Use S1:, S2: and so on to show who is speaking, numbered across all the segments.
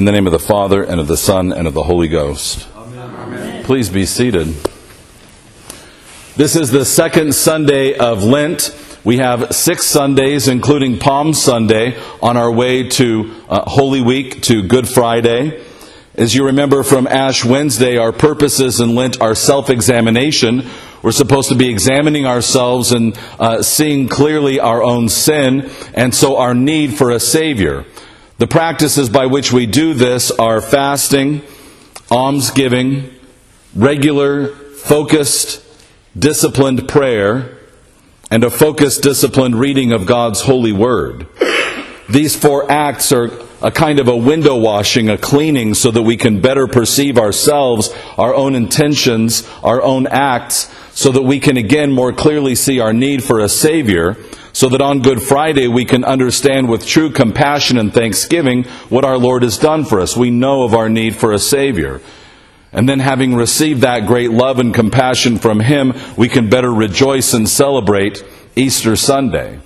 S1: In the name of the Father, and of the Son, and of the Holy Ghost. Amen. Please be seated. This is the second Sunday of Lent. We have six Sundays, including Palm Sunday, on our way to uh, Holy Week, to Good Friday. As you remember from Ash Wednesday, our purposes in Lent are self examination. We're supposed to be examining ourselves and uh, seeing clearly our own sin, and so our need for a Savior. The practices by which we do this are fasting, almsgiving, regular, focused, disciplined prayer, and a focused, disciplined reading of God's holy word. These four acts are a kind of a window washing, a cleaning, so that we can better perceive ourselves, our own intentions, our own acts, so that we can again more clearly see our need for a Savior, so that on Good Friday we can understand with true compassion and thanksgiving what our Lord has done for us. We know of our need for a Savior. And then, having received that great love and compassion from Him, we can better rejoice and celebrate Easter Sunday.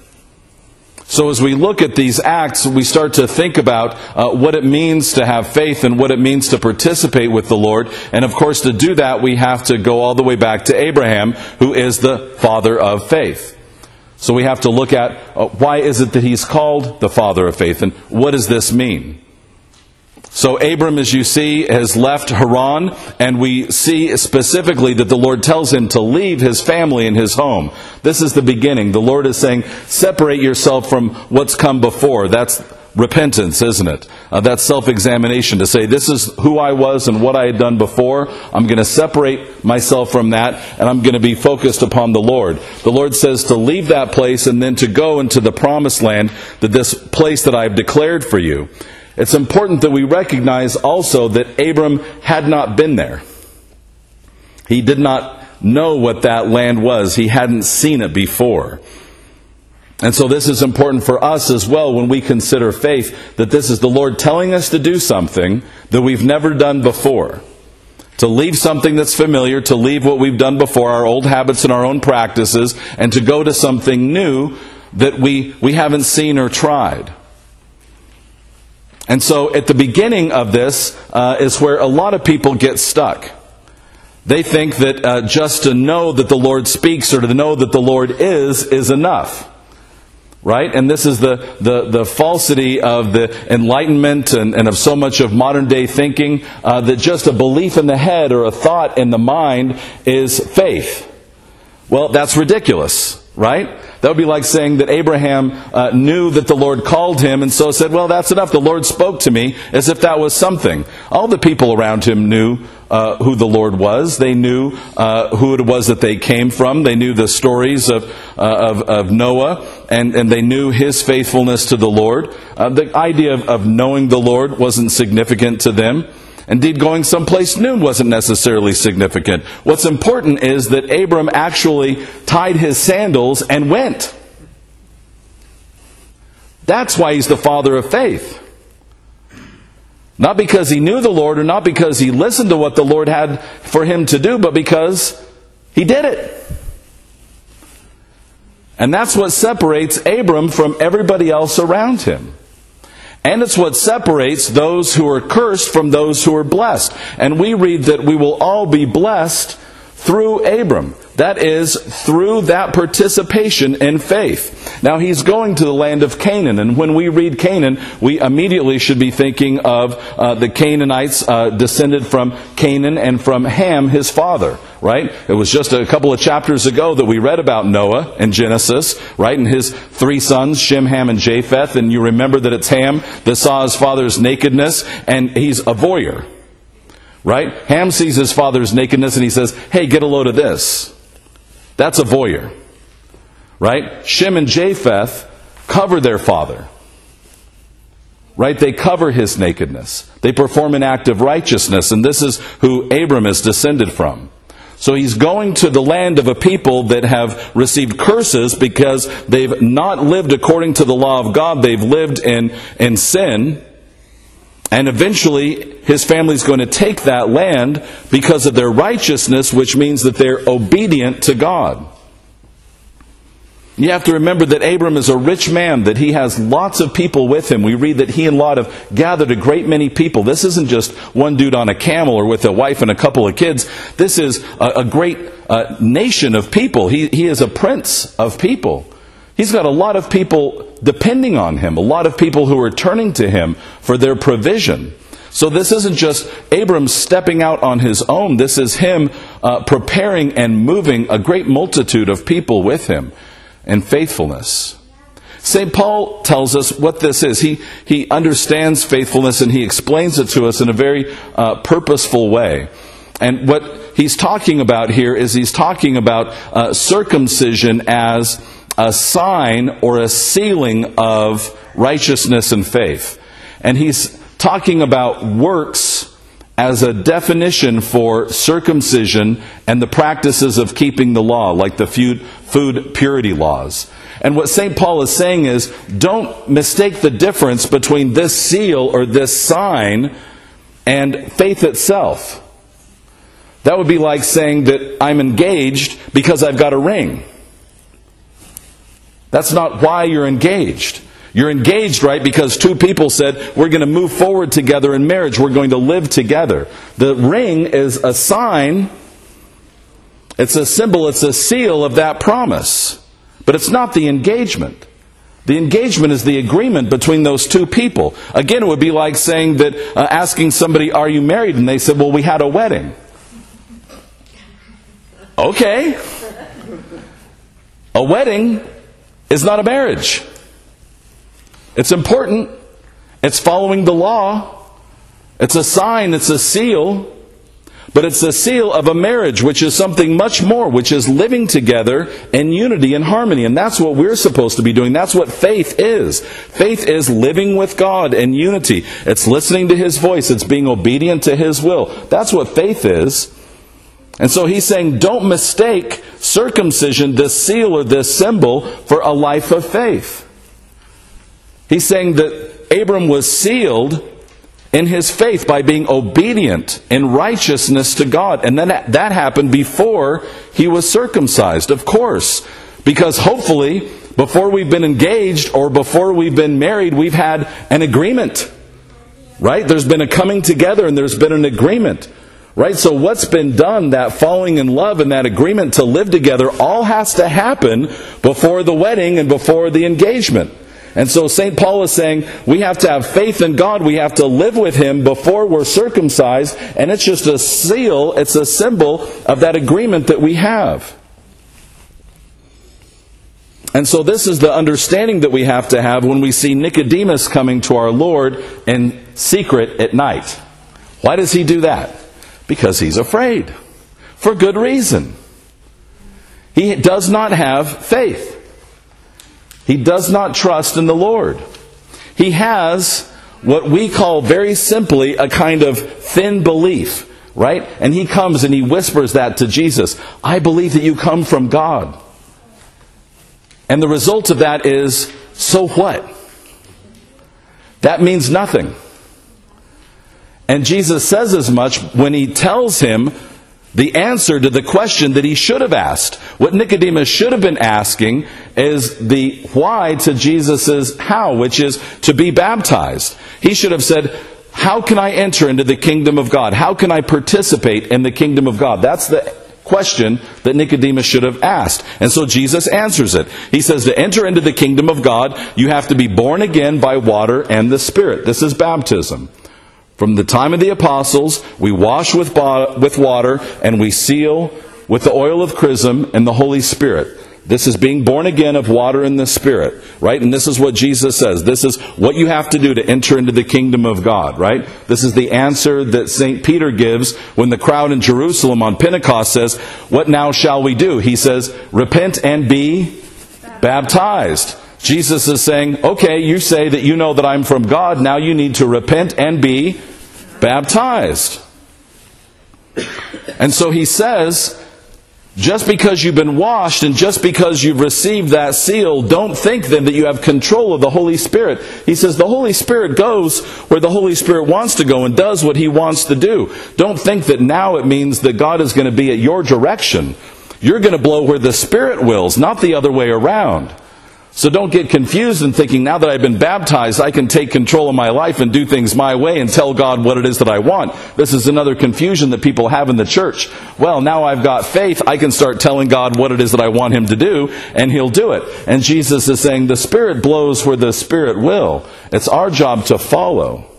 S1: So, as we look at these acts, we start to think about uh, what it means to have faith and what it means to participate with the Lord. And of course, to do that, we have to go all the way back to Abraham, who is the father of faith. So, we have to look at uh, why is it that he's called the father of faith, and what does this mean? So Abram, as you see, has left Haran, and we see specifically that the Lord tells him to leave his family and his home. This is the beginning. The Lord is saying, separate yourself from what's come before. That's repentance, isn't it? Uh, that's self examination to say, this is who I was and what I had done before. I'm going to separate myself from that, and I'm going to be focused upon the Lord. The Lord says to leave that place and then to go into the promised land, that this place that I've declared for you. It's important that we recognize also that Abram had not been there. He did not know what that land was, he hadn't seen it before. And so, this is important for us as well when we consider faith that this is the Lord telling us to do something that we've never done before. To leave something that's familiar, to leave what we've done before, our old habits and our own practices, and to go to something new that we, we haven't seen or tried. And so at the beginning of this uh, is where a lot of people get stuck. They think that uh, just to know that the Lord speaks or to know that the Lord is, is enough. Right? And this is the, the, the falsity of the Enlightenment and, and of so much of modern day thinking uh, that just a belief in the head or a thought in the mind is faith. Well, that's ridiculous right? That would be like saying that Abraham uh, knew that the Lord called him and so said, Well, that's enough. The Lord spoke to me as if that was something. All the people around him knew uh, who the Lord was. They knew uh, who it was that they came from. They knew the stories of, uh, of, of, Noah and, and they knew his faithfulness to the Lord. Uh, the idea of, of knowing the Lord wasn't significant to them. Indeed, going someplace new wasn't necessarily significant. What's important is that Abram actually tied his sandals and went. That's why he's the father of faith. Not because he knew the Lord or not because he listened to what the Lord had for him to do, but because he did it. And that's what separates Abram from everybody else around him. And it's what separates those who are cursed from those who are blessed. And we read that we will all be blessed through Abram. That is, through that participation in faith. Now, he's going to the land of Canaan, and when we read Canaan, we immediately should be thinking of uh, the Canaanites uh, descended from Canaan and from Ham, his father, right? It was just a couple of chapters ago that we read about Noah in Genesis, right? And his three sons, Shem, Ham, and Japheth, and you remember that it's Ham that saw his father's nakedness, and he's a voyeur. Right? Ham sees his father's nakedness and he says, Hey, get a load of this. That's a voyeur. Right? Shem and Japheth cover their father. Right? They cover his nakedness. They perform an act of righteousness, and this is who Abram is descended from. So he's going to the land of a people that have received curses because they've not lived according to the law of God. They've lived in, in sin. And eventually, his family is going to take that land because of their righteousness, which means that they're obedient to God. You have to remember that Abram is a rich man, that he has lots of people with him. We read that he and Lot have gathered a great many people. This isn't just one dude on a camel or with a wife and a couple of kids. This is a, a great uh, nation of people. He, he is a prince of people. He's got a lot of people depending on him, a lot of people who are turning to him for their provision. So this isn't just Abram stepping out on his own. This is him uh, preparing and moving a great multitude of people with him and faithfulness. St. Paul tells us what this is. He, he understands faithfulness and he explains it to us in a very uh, purposeful way. And what he's talking about here is he's talking about uh, circumcision as a sign or a sealing of righteousness and faith. And he's talking about works as a definition for circumcision and the practices of keeping the law, like the food, purity laws. And what St. Paul is saying is don't mistake the difference between this seal or this sign and faith itself. That would be like saying that I'm engaged because I've got a ring. That's not why you're engaged. You're engaged, right? Because two people said, we're going to move forward together in marriage. We're going to live together. The ring is a sign, it's a symbol, it's a seal of that promise. But it's not the engagement. The engagement is the agreement between those two people. Again, it would be like saying that, uh, asking somebody, Are you married? And they said, Well, we had a wedding. Okay. A wedding is not a marriage. It's important. It's following the law. It's a sign, it's a seal. But it's a seal of a marriage, which is something much more, which is living together in unity and harmony. And that's what we're supposed to be doing. That's what faith is. Faith is living with God in unity. It's listening to His voice. It's being obedient to His will. That's what faith is. And so he's saying, don't mistake circumcision, this seal or this symbol, for a life of faith. He's saying that Abram was sealed in his faith by being obedient in righteousness to God. And then that happened before he was circumcised, of course. Because hopefully, before we've been engaged or before we've been married, we've had an agreement. Right? There's been a coming together and there's been an agreement. Right? So what's been done, that falling in love and that agreement to live together, all has to happen before the wedding and before the engagement. And so St. Paul is saying we have to have faith in God. We have to live with Him before we're circumcised. And it's just a seal, it's a symbol of that agreement that we have. And so this is the understanding that we have to have when we see Nicodemus coming to our Lord in secret at night. Why does he do that? Because he's afraid. For good reason. He does not have faith. He does not trust in the Lord. He has what we call very simply a kind of thin belief, right? And he comes and he whispers that to Jesus I believe that you come from God. And the result of that is so what? That means nothing. And Jesus says as much when he tells him the answer to the question that he should have asked. What Nicodemus should have been asking is the why to Jesus' how, which is to be baptized. He should have said, How can I enter into the kingdom of God? How can I participate in the kingdom of God? That's the question that Nicodemus should have asked. And so Jesus answers it. He says, To enter into the kingdom of God, you have to be born again by water and the Spirit. This is baptism. From the time of the apostles, we wash with, with water and we seal with the oil of chrism and the Holy Spirit. This is being born again of water and the Spirit, right? And this is what Jesus says. This is what you have to do to enter into the kingdom of God, right? This is the answer that St. Peter gives when the crowd in Jerusalem on Pentecost says, What now shall we do? He says, Repent and be baptized. Jesus is saying, okay, you say that you know that I'm from God. Now you need to repent and be baptized. And so he says, just because you've been washed and just because you've received that seal, don't think then that you have control of the Holy Spirit. He says the Holy Spirit goes where the Holy Spirit wants to go and does what he wants to do. Don't think that now it means that God is going to be at your direction You're going to blow where the Spirit wills, not the other way around. So don't get confused in thinking now that I've been baptized, I can take control of my life and do things my way and tell God what it is that I want. This is another confusion that people have in the church. Well, now I've got faith, I can start telling God what it is that I want Him to do, and He'll do it. And Jesus is saying the Spirit blows where the Spirit will. It's our job to follow.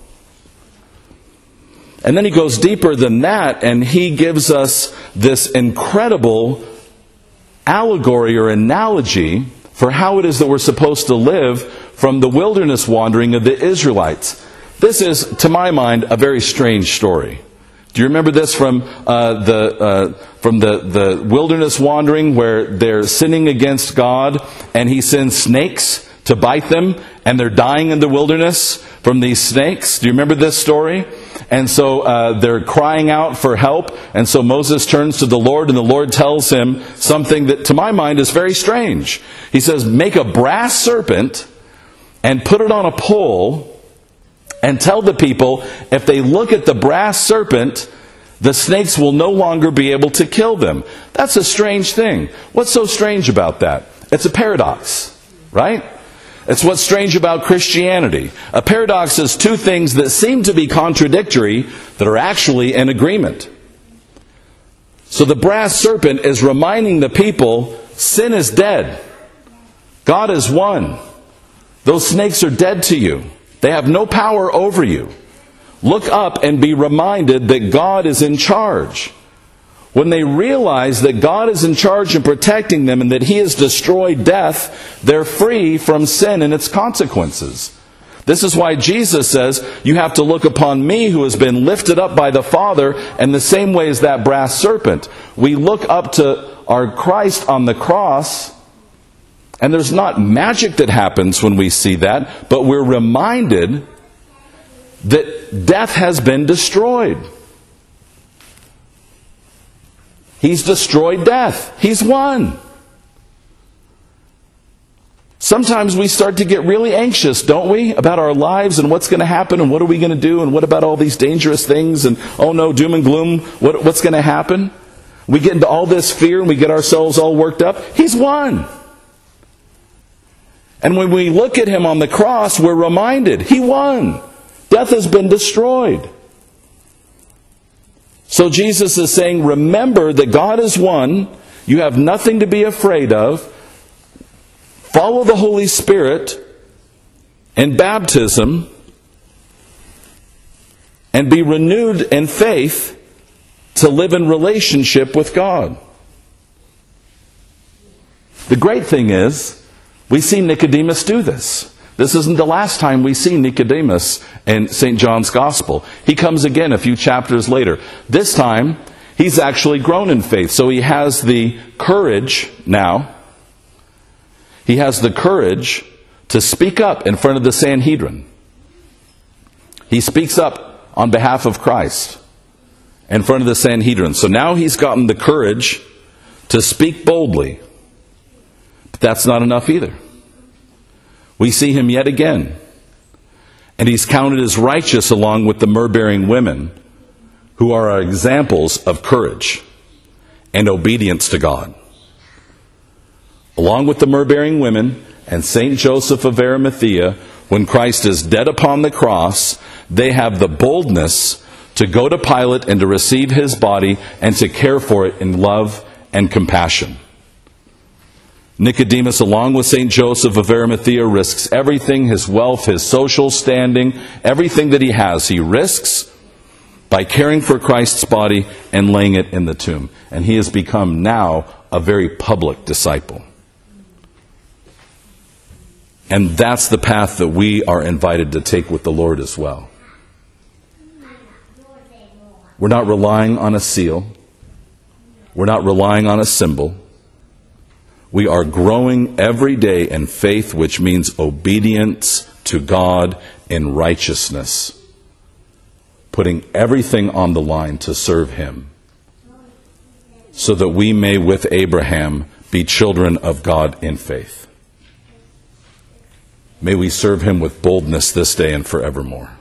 S1: And then He goes deeper than that, and He gives us this incredible allegory or analogy for how it is that we're supposed to live from the wilderness wandering of the Israelites. This is, to my mind, a very strange story. Do you remember this from uh, the uh, from the, the wilderness wandering where they're sinning against God and He sends snakes to bite them and they're dying in the wilderness from these snakes? Do you remember this story? And so uh, they're crying out for help. And so Moses turns to the Lord, and the Lord tells him something that, to my mind, is very strange. He says, Make a brass serpent and put it on a pole, and tell the people if they look at the brass serpent, the snakes will no longer be able to kill them. That's a strange thing. What's so strange about that? It's a paradox, right? It's what's strange about Christianity. A paradox is two things that seem to be contradictory that are actually in agreement. So the brass serpent is reminding the people sin is dead. God is one. Those snakes are dead to you. They have no power over you. Look up and be reminded that God is in charge. When they realize that God is in charge and protecting them and that He has destroyed death, they're free from sin and its consequences. This is why Jesus says, You have to look upon me who has been lifted up by the Father, and the same way as that brass serpent. We look up to our Christ on the cross, and there's not magic that happens when we see that, but we're reminded that death has been destroyed. He's destroyed death. He's won. Sometimes we start to get really anxious, don't we, about our lives and what's going to happen and what are we going to do and what about all these dangerous things and oh no, doom and gloom, what, what's going to happen? We get into all this fear and we get ourselves all worked up. He's won. And when we look at him on the cross, we're reminded he won. Death has been destroyed. So Jesus is saying, remember that God is one. You have nothing to be afraid of. Follow the Holy Spirit and baptism and be renewed in faith to live in relationship with God. The great thing is, we see Nicodemus do this. This isn't the last time we see Nicodemus in St. John's Gospel. He comes again a few chapters later. This time, he's actually grown in faith. So he has the courage now. He has the courage to speak up in front of the Sanhedrin. He speaks up on behalf of Christ in front of the Sanhedrin. So now he's gotten the courage to speak boldly. But that's not enough either. We see him yet again. And he's counted as righteous along with the myrrh bearing women, who are examples of courage and obedience to God. Along with the myrrh bearing women and St. Joseph of Arimathea, when Christ is dead upon the cross, they have the boldness to go to Pilate and to receive his body and to care for it in love and compassion. Nicodemus, along with St. Joseph of Arimathea, risks everything his wealth, his social standing, everything that he has, he risks by caring for Christ's body and laying it in the tomb. And he has become now a very public disciple. And that's the path that we are invited to take with the Lord as well. We're not relying on a seal. We're not relying on a symbol. We are growing every day in faith, which means obedience to God in righteousness, putting everything on the line to serve Him, so that we may, with Abraham, be children of God in faith. May we serve Him with boldness this day and forevermore.